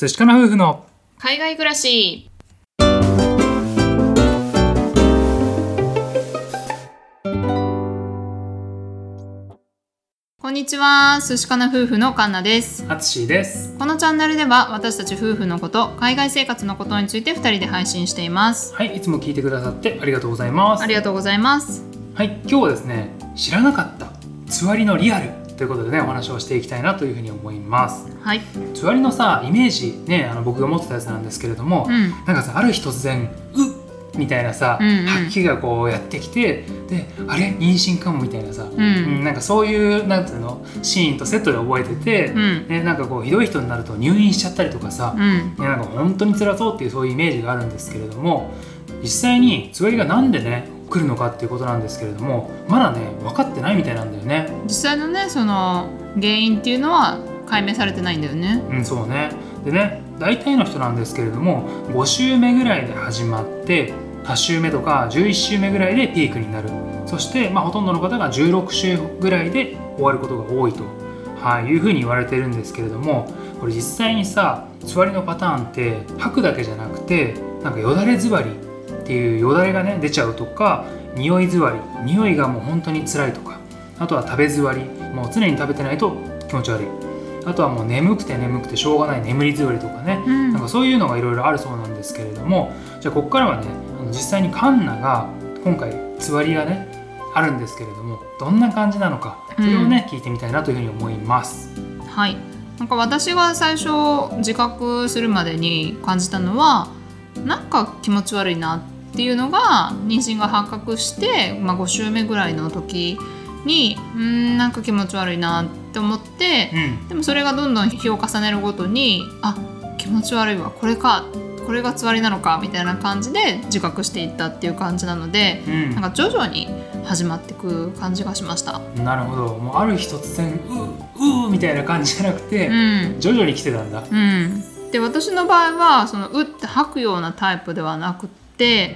寿司かな夫婦の海外暮らし。こんにちは。寿司かな夫婦のカンナです。あつしです。このチャンネルでは私たち夫婦のこと海外生活のことについて2人で配信しています。はいいつも聞いてくださってありがとうございます。ありがとうございます。はい今日はですね知らなかったつわりのリアルということでねお話をしていきたいなというふうに思います。はい。つわりのさイメージねあの僕が持ってたやつなんですけれども、うん。なんかさある日突然うっみたいなさ、うんうん。吐き気がこうやってきてであれ？妊娠かもみたいなさ、ううんんなんかそういうなんていうの？シーンとセットで覚えてて、うん。ね、なんかこうひどい人になると入院しちゃったりとかさ、うん。ね、なんか本当に辛そうっていうそういうイメージがあるんですけれども実際につわりがなんでね来るのかっていうことなんですけれどもまだね分かってないみたいなんだよね。実際のねその原因っていうのは解明されてないんだよね。うん、そうね。でね大体の人なんですけれども5週目ぐらいで始まって8週目とか11週目ぐらいでピークになる。そして、まあ、ほとんどの方が16週ぐらいで終わることが多いと、はい、いうふうに言われてるんですけれどもこれ実際にさ座りのパターンって吐くだけじゃなくてなんかよだれ座りっていうよだれがね出ちゃうとか匂い座り匂いがもう本当に辛いとかあとは食べ座りもう常に食べてないと気持ち悪い。あとはもう眠くて眠くてしょうがない眠り座りとかね、うん。なんかそういうのがいろいろあるそうなんですけれどもじゃあここからはね実際にカンナが今回つわりがねあるんですけれどもどんな感じなのかそれをね、聞いてみたいなというふうに思います。はい。なんか私が最初自覚するまでに感じたのはなんか気持ち悪いなっていうのが妊娠が発覚して、まあ、5週目ぐらいの時にうーんなんか気持ち悪いなって思ってうん。でもそれがどんどん日を重ねるごとにあ気持ち悪いわこれかこれがつわりなのかみたいな感じで自覚していったっていう感じなのでうん。なんか徐々に始まっていく感じがしました。なるほど。もうある日突然うううみたいな感じじゃなくて、うん。徐々に来てたんだ。うん、で私の場合はそのうって吐くようなタイプではなくって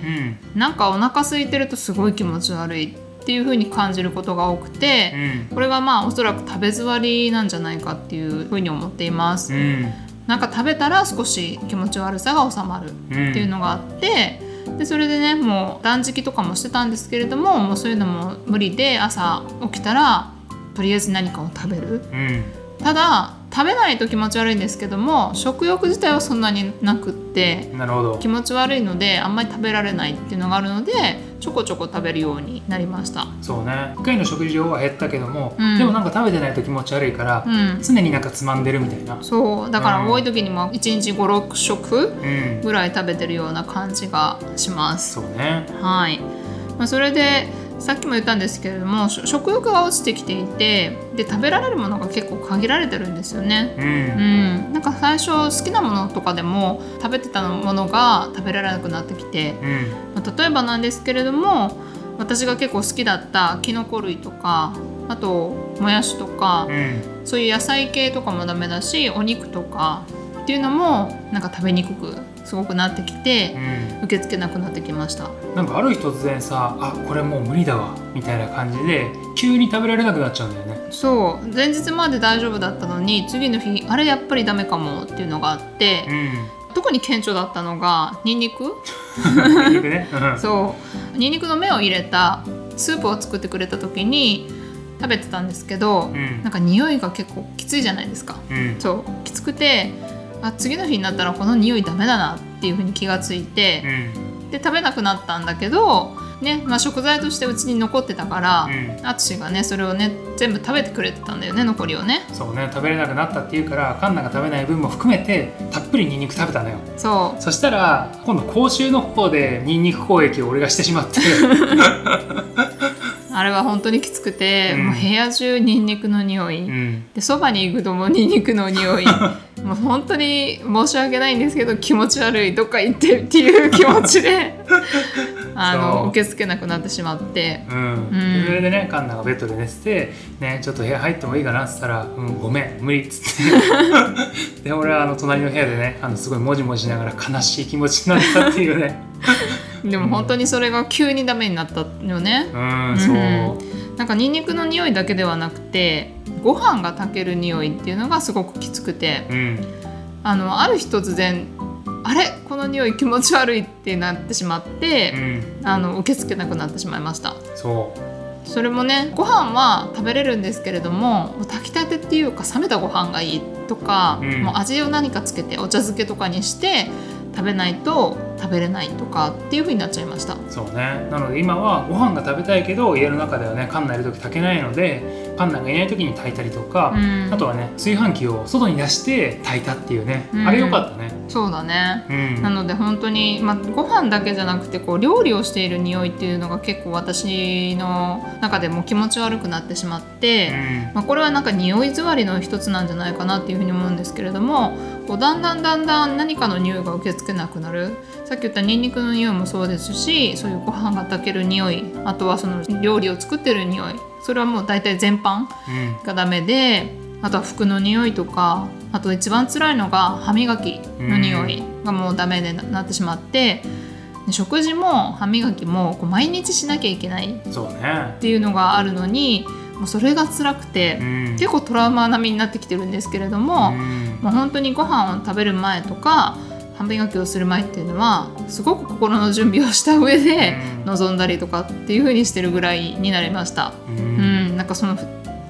うん。なんかお腹空いてるとすごい気持ち悪いっていう風に感じることが多くてうん。これがまあおそらく食べ座りなんじゃないかっていう風に思っています。うん。なんか食べたら少し気持ち悪さが収まるうんっていうのがあってでそれでねもう断食とかもしてたんですけれどももうそういうのも無理で朝起きたらとりあえず何かを食べる。うん。ただ食べないと気持ち悪いんですけども食欲自体はそんなになくってなるほど。気持ち悪いのであんまり食べられないっていうのがあるのでちょこちょこ食べるようになりました。そうね。1回の食事量は減ったけども、うん。でもなんか食べてないと気持ち悪いから、うん。常になんかつまんでるみたいな。そう。だからうん。多い時にも1日56食うん。ぐらい食べてるような感じがします。そうね。はい、まあ、それでさっきも言ったんですけれどもし食欲が落ちてきていてで食べられるものが結構限られてるんですよねう。うんん、なんか最初好きなものとかでも食べてたものが食べられなくなってきて、うん。まあ例えばなんですけれども私が結構好きだったきのこ類とかあともやしとか、うん。そういう野菜系とかもダメだしお肉とかっていうのもなんか食べにくくすごくなってきてう、ん。受け付けなくなってきました。なんかある日突然さ、あ、これもう無理だわみたいな感じで急に食べられなくなっちゃうんだよね。そう前日まで大丈夫だったのに次の日あれやっぱりダメかもっていうのがあって、うん。特に顕著だったのがニンニクね。うんそうニンニクの芽を入れたスープを作ってくれた時に食べてたんですけど、うんなんか匂いが結構きついじゃないですかうん。そうきつくてあ次の日になったらこの匂いダメだなっていう風に気がついてう、ん。で食べなくなったんだけど、ねまあ、食材としてうちに残ってたからうん淳、がねそれをね全部食べてくれてたんだよね残りをねそうね、食べれなくなったっていうから、カンナが食べない分も含めてたっぷりニンニク食べたのよ。そそしたら今度口臭の方でニンニク攻撃を俺がしてしまって。う あれは本当にきつくて、うんもう部屋中ニンニクの匂い、うん。でそばに行くともうニンニクの匂い もう本当に申し訳ないんですけど気持ち悪いどっか行ってっていう気持ちで あの受け付けなくなってしまって。うん。うん。それでねカンナがベッドで寝てて、ね、ちょっと部屋入ってもいいかなっつったら「うんごめん無理」っつって。で俺はあの隣の部屋でねあのすごいもじもじしながら悲しい気持ちになったっていうね。でも本当にそれが急にダメになったよね。うんそうなんかニンニクの匂いだけではなくてご飯が炊ける匂いっていうのがすごくきつくてうん。あのある日突然あれ？この匂い気持ち悪いってなってしまっうて、ん。あの受け付けなくなってしまいました。そう。それもねご飯は食べれるんですけれども炊きたてっていうか冷めたご飯がいいとか、うん。もう味を何かつけてお茶漬けとかにして食べないと食べれないとかっていう風になっちゃいました。そうね。なので今はご飯が食べたいけど家の中ではねカンナいる時炊けないのでパンナがいない時に炊いたりとか、うん。あとはね炊飯器を外に出して炊いたっていうね、うん。あれよかったねそうだね。うん。なので本当に、まあ、ご飯だけじゃなくてこう料理をしている匂いっていうのが結構私の中でも気持ち悪くなってしまって、まあ、これはなんか匂い座りの一つなんじゃないかなっていうふうに思うんですけれどもこうだんだんだんだん何かの匂いが受け付けなくなる。さっき言ったニンニクの匂いもそうですしそういうご飯が炊ける匂いあとはその料理を作ってる匂いそれはもう大体全般うんうん。がダメであとは服の匂いとかあと一番辛いのが歯磨きの匂いがもうダメでななってしまってで食事も歯磨きもこう毎日しなきゃいけないっていうのがあるのにもうそれが辛くてうん。結構トラウマ並みになってきてるんですけれども、うん。もう本当にご飯を食べる前とか歯磨きをする前っていうのはすごく心の準備をした上でうん。臨んだりとかっていう風にしてるぐらいになりました。ううん。ん、なんかその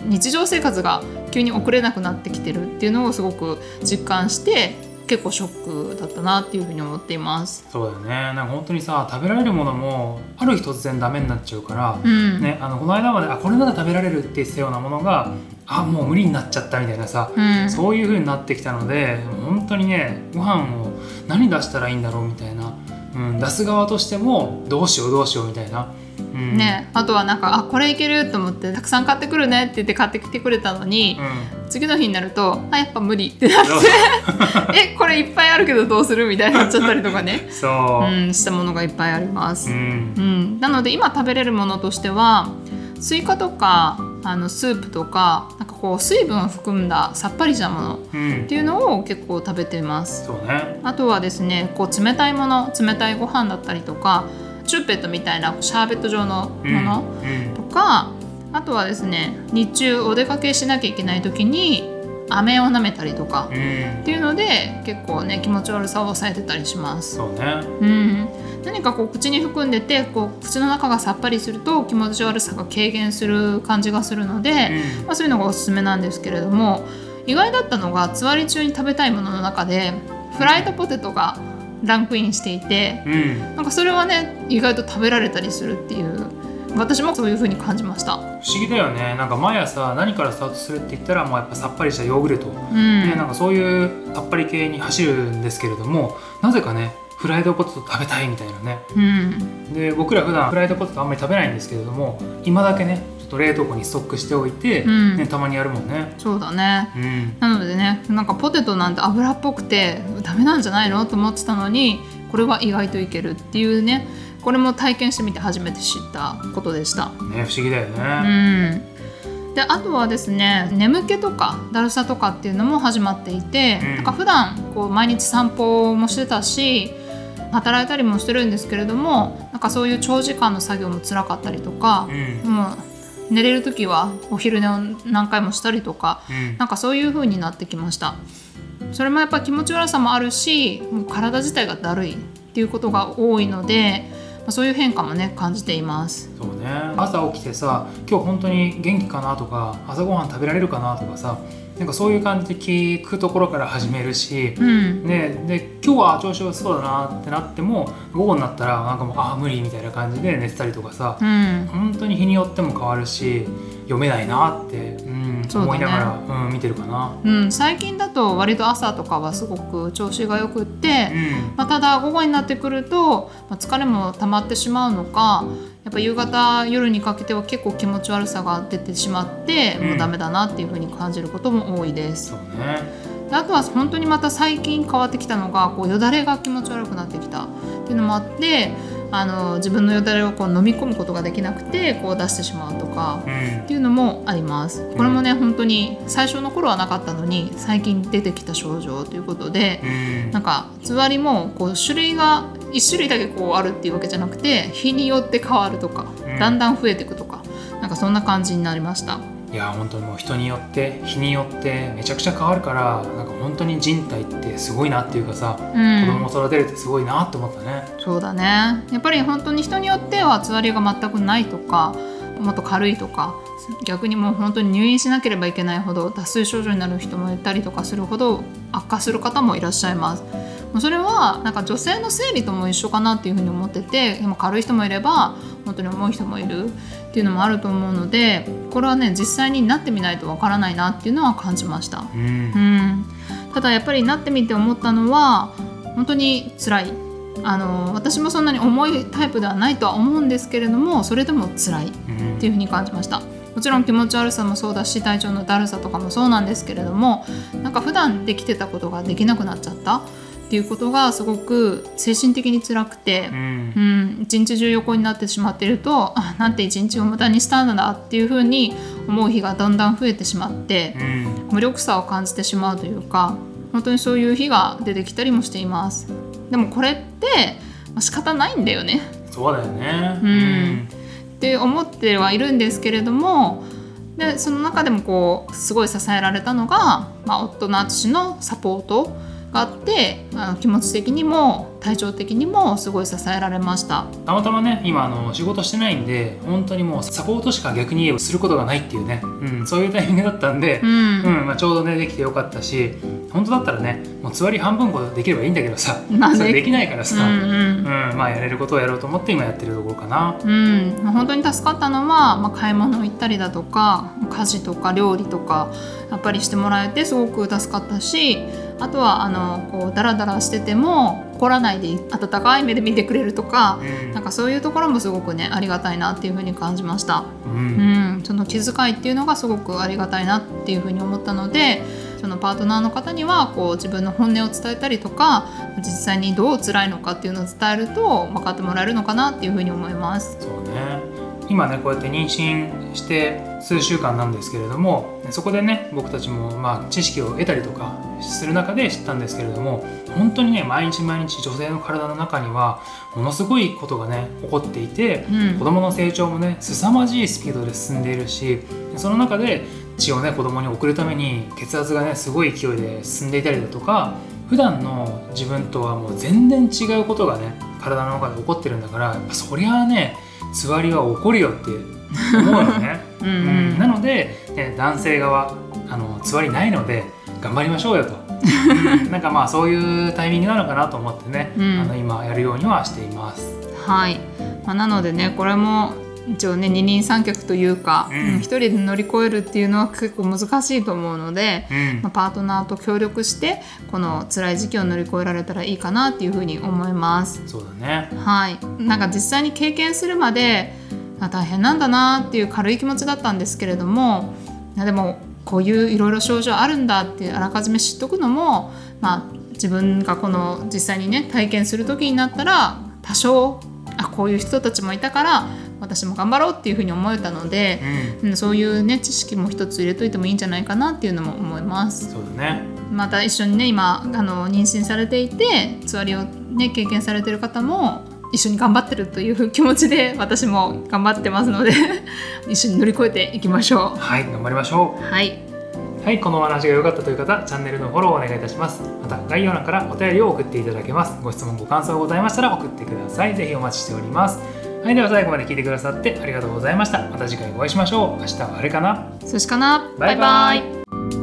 日常生活が急に遅れなくなってきてるっていうのをすごく実感して結構ショックだったなっていうふうに思っています。そうだよね。なんか本当にさ食べられるものもある日突然ダメになっちゃうから、うん、ね、あのこの間まであこれなら食べられるって言ってたようなものがあもう無理になっちゃったみたいなさ、うん、そういう風になってきたので本当にねご飯を何出したらいいんだろうみたいな、うん、出す側としてもどうしようどうしようみたいな、うん、ね、あとはなんかあこれいけると思ってたくさん買ってくるねって言って買ってきてくれたのに、うん。次の日になるとあやっぱ無理ってなって。えこれいっぱいあるけどどうするみたいになっちゃったりとかね、そう、うん、したものがいっぱいあります。うん。うん、なので今食べれるものとしてはスイカとかあのスープとかなんかこう水分を含んださっぱりしたものうん。っていうのを結構食べてます。そうね。あとはですねこう冷たいもの冷たいご飯だったりとかチューペットみたいなシャーベット状のうんものうん。とか、あとはですね日中お出かけしなきゃいけない時に飴を舐めたりとかうん。っていうので結構ね気持ち悪さを抑えてたりします。そうね。うん、何かこう口に含んでてこう口の中がさっぱりすると気持ち悪さが軽減する感じがするので、うん。まあ、そういうのがおすすめなんですけれども意外だったのがつわり中に食べたいものの中でフライドポテトがランクインしていてうん。なんかそれはね意外と食べられたりするっていう私もそういう風に感じました。不思議だよね。なんか毎朝何からスタートするって言ったらもうやっぱさっぱりしたヨーグルト、うん。ね、なんかそういうさっぱり系に走るんですけれどもなぜかねフライドポテト食べたいみたいなね。うん。で僕ら普段フライドポテトあんまり食べないんですけれども今だけねと冷凍庫にストックしておいて、うん。ね、たまにやるもんね。そうだね。うん。なのでねなんかポテトなんて油っぽくてダメなんじゃないのと思ってたのにこれは意外といけるっていうねこれも体験してみて初めて知ったことでした。ね不思議だようねん。であとはですね眠気とかだるさとかっていうのも始まっていて、うん。なんか普段こう毎日散歩もしてたし働いたりもしてるんですけれどもなんかそういう長時間の作業も辛かったりとかう、ん。もう寝れる時はお昼寝を何回もしたりとかうん。なんかそういう風になってきました。それもやっぱ気持ち悪さもあるしもう体自体がだるいっていうことが多いので、まあ、そういう変化もね感じています。そうね。朝起きてさ今日本当に元気かなとか朝ごはん食べられるかなとかさなんかそういう感じで聞くところから始めるし、うん。ね、で今日は調子良さそうだなってなっても午後になったらなんかもうああ無理みたいな感じで寝てたりとかさうん。本当に日によっても変わるし読めないなって、うんね。思いながら、うん、見てるかな。うん、最近だと割と朝とかはすごく調子がよくって、うん。まあ、ただ午後になってくると、まあ、疲れも溜まってしまうのかやっぱ夕方夜にかけては結構気持ち悪さが出てしまって、うん。もうダメだなっていう風に感じることも多いです。そうね。であとは本当にまた最近変わってきたのがこうよだれが気持ち悪くなってきた。っていうのもあってあの自分のよだれをこう飲み込むことができなくてこう出してしまうとかうん。っていうのもあります。これもね、本当に最初の頃はなかったのに最近出てきた症状ということでうん。なんかつわりもこう種類が1種類だけこうあるっていうわけじゃなくて日によって変わるとかうんだんだん増えていくとかなんかそんな感じになりましたいや本当にもう人によって日によってめちゃくちゃ変わるからなんか本当に人体ってすごいなっていうかさ、う子供を育てるってすごいなって思ったね。そうだねやっぱり本当に人によってはつわりが全くないとかもっと軽いとか逆にもう本当に入院しなければいけないほど脱水症状になる人もいたりとかするほど悪化する方もいらっしゃいます。それはなんか女性の生理とも一緒かなっていうふうに思っててでも軽い人もいれば本当に重い人もいるっていうのもあると思うのでこれはね実際になってみないとわからないなっていうのは感じました。うん。うん、ただやっぱりなってみて思ったのは本当に辛い。あの私もそんなに重いタイプではないとは思うんですけれどもそれでも辛いっうんていうふうに感じました。もちろん気持ち悪さもそうだし体調のだるさとかもそうなんですけれどもなんか普段できてたことができなくなっちゃったっていうことがすごく精神的に辛くてう、ん。うん、一日中横になってしまっているとあなんて一日を無駄にしたんだっていうふうに思う日がだんだん増えてしまってうん。無力さを感じてしまうというか本当にそういう日が出てきたりもしています。でもこれってまあ仕方ないんだよね。そうだよね。うん。って思ってはいるんですけれどもでその中でもこうすごい支えられたのが、まあ、夫の淳のサポートがあってあの気持ち的にも体調的にもすごい支えられました。たまたまね今あの仕事してないんで本当にもうサポートしか逆に言えばすることがないっていうね、うん、そういうタイミングだったんでう、ん。うんまあ、ちょうどねできてよかったし本当だったらねもうつわり半分ほどできればいいんだけどさ、それできないからさ、うんうん。うんまあやれることをやろうと思って今やってるところかな。うん、まあ本当に助かったのは、まあ、買い物行ったりだとか家事とか料理とかやっぱりしてもらえてすごく助かったしあとはあのこうダラダラしてても怒らないで温かい目で見てくれるとかうん。なんかそういうところもすごくねありがたいなっていうふうに感じました、ううん。ん、その気遣いっていうのがすごくありがたいなっていうふうに思ったのでそのパートナーの方にはこう自分の本音を伝えたりとか実際にどう辛いのかっていうのを伝えると分かってもらえるのかなっていうふうに思います。今ねこうやって妊娠して数週間なんですけれどもそこでね僕たちもまあ知識を得たりとかする中で知ったんですけれども本当にね毎日毎日女性の体の中にはものすごいことがね起こっていてうん。子供の成長もね凄まじいスピードで進んでいるしその中で血をね子供に送るために血圧がねすごい勢いで進んでいたりだとか普段の自分とはもう全然違うことがね体の中で起こってるんだからそりゃあねつわりは起こるよって思うのね、うんううん。んなので、ね、男性側あのつわりないので頑張りましょうよと。なんかまあそういうタイミングなのかなと思ってね、うん。あの今やるようにはしています。はい、まあ、なのでねこれも一応ね二人三脚というか、うん。うん一人で乗り越えるっていうのは結構難しいと思うので、うん。まあ、パートナーと協力してこの辛い時期を乗り越えられたらいいかなっていうふうに思います。そうだね。はい、なんか実際に経験するまであ大変なんだなっていう軽い気持ちだったんですけれどもでもこういういろいろ症状あるんだってあらかじめ知っとくのも、まあ、自分がこの実際にね体験する時になったら多少あこういう人たちもいたから私も頑張ろうっていうふうに思えたので、うんうん、そういうね知識も一つ入れといてもいいんじゃないかなっていうのも思います。そうだねまた一緒にね今あの妊娠されていてつわりをね経験されてる方も一緒に頑張ってるという気持ちで私も頑張ってますので 一緒に乗り越えていきましょはい頑張りましょううはいはい、このお話が良かったという方、チャンネルのフォローをお願いいたします。また、概要欄からお便りを送っていただけます。ご質問、ご感想ございましたら送ってください。ぜひお待ちしております。はい、では最後まで聞いてくださってありがとうございました。また次回お会いしましょう。明日はあれかな？そしかなバイバイバイバイ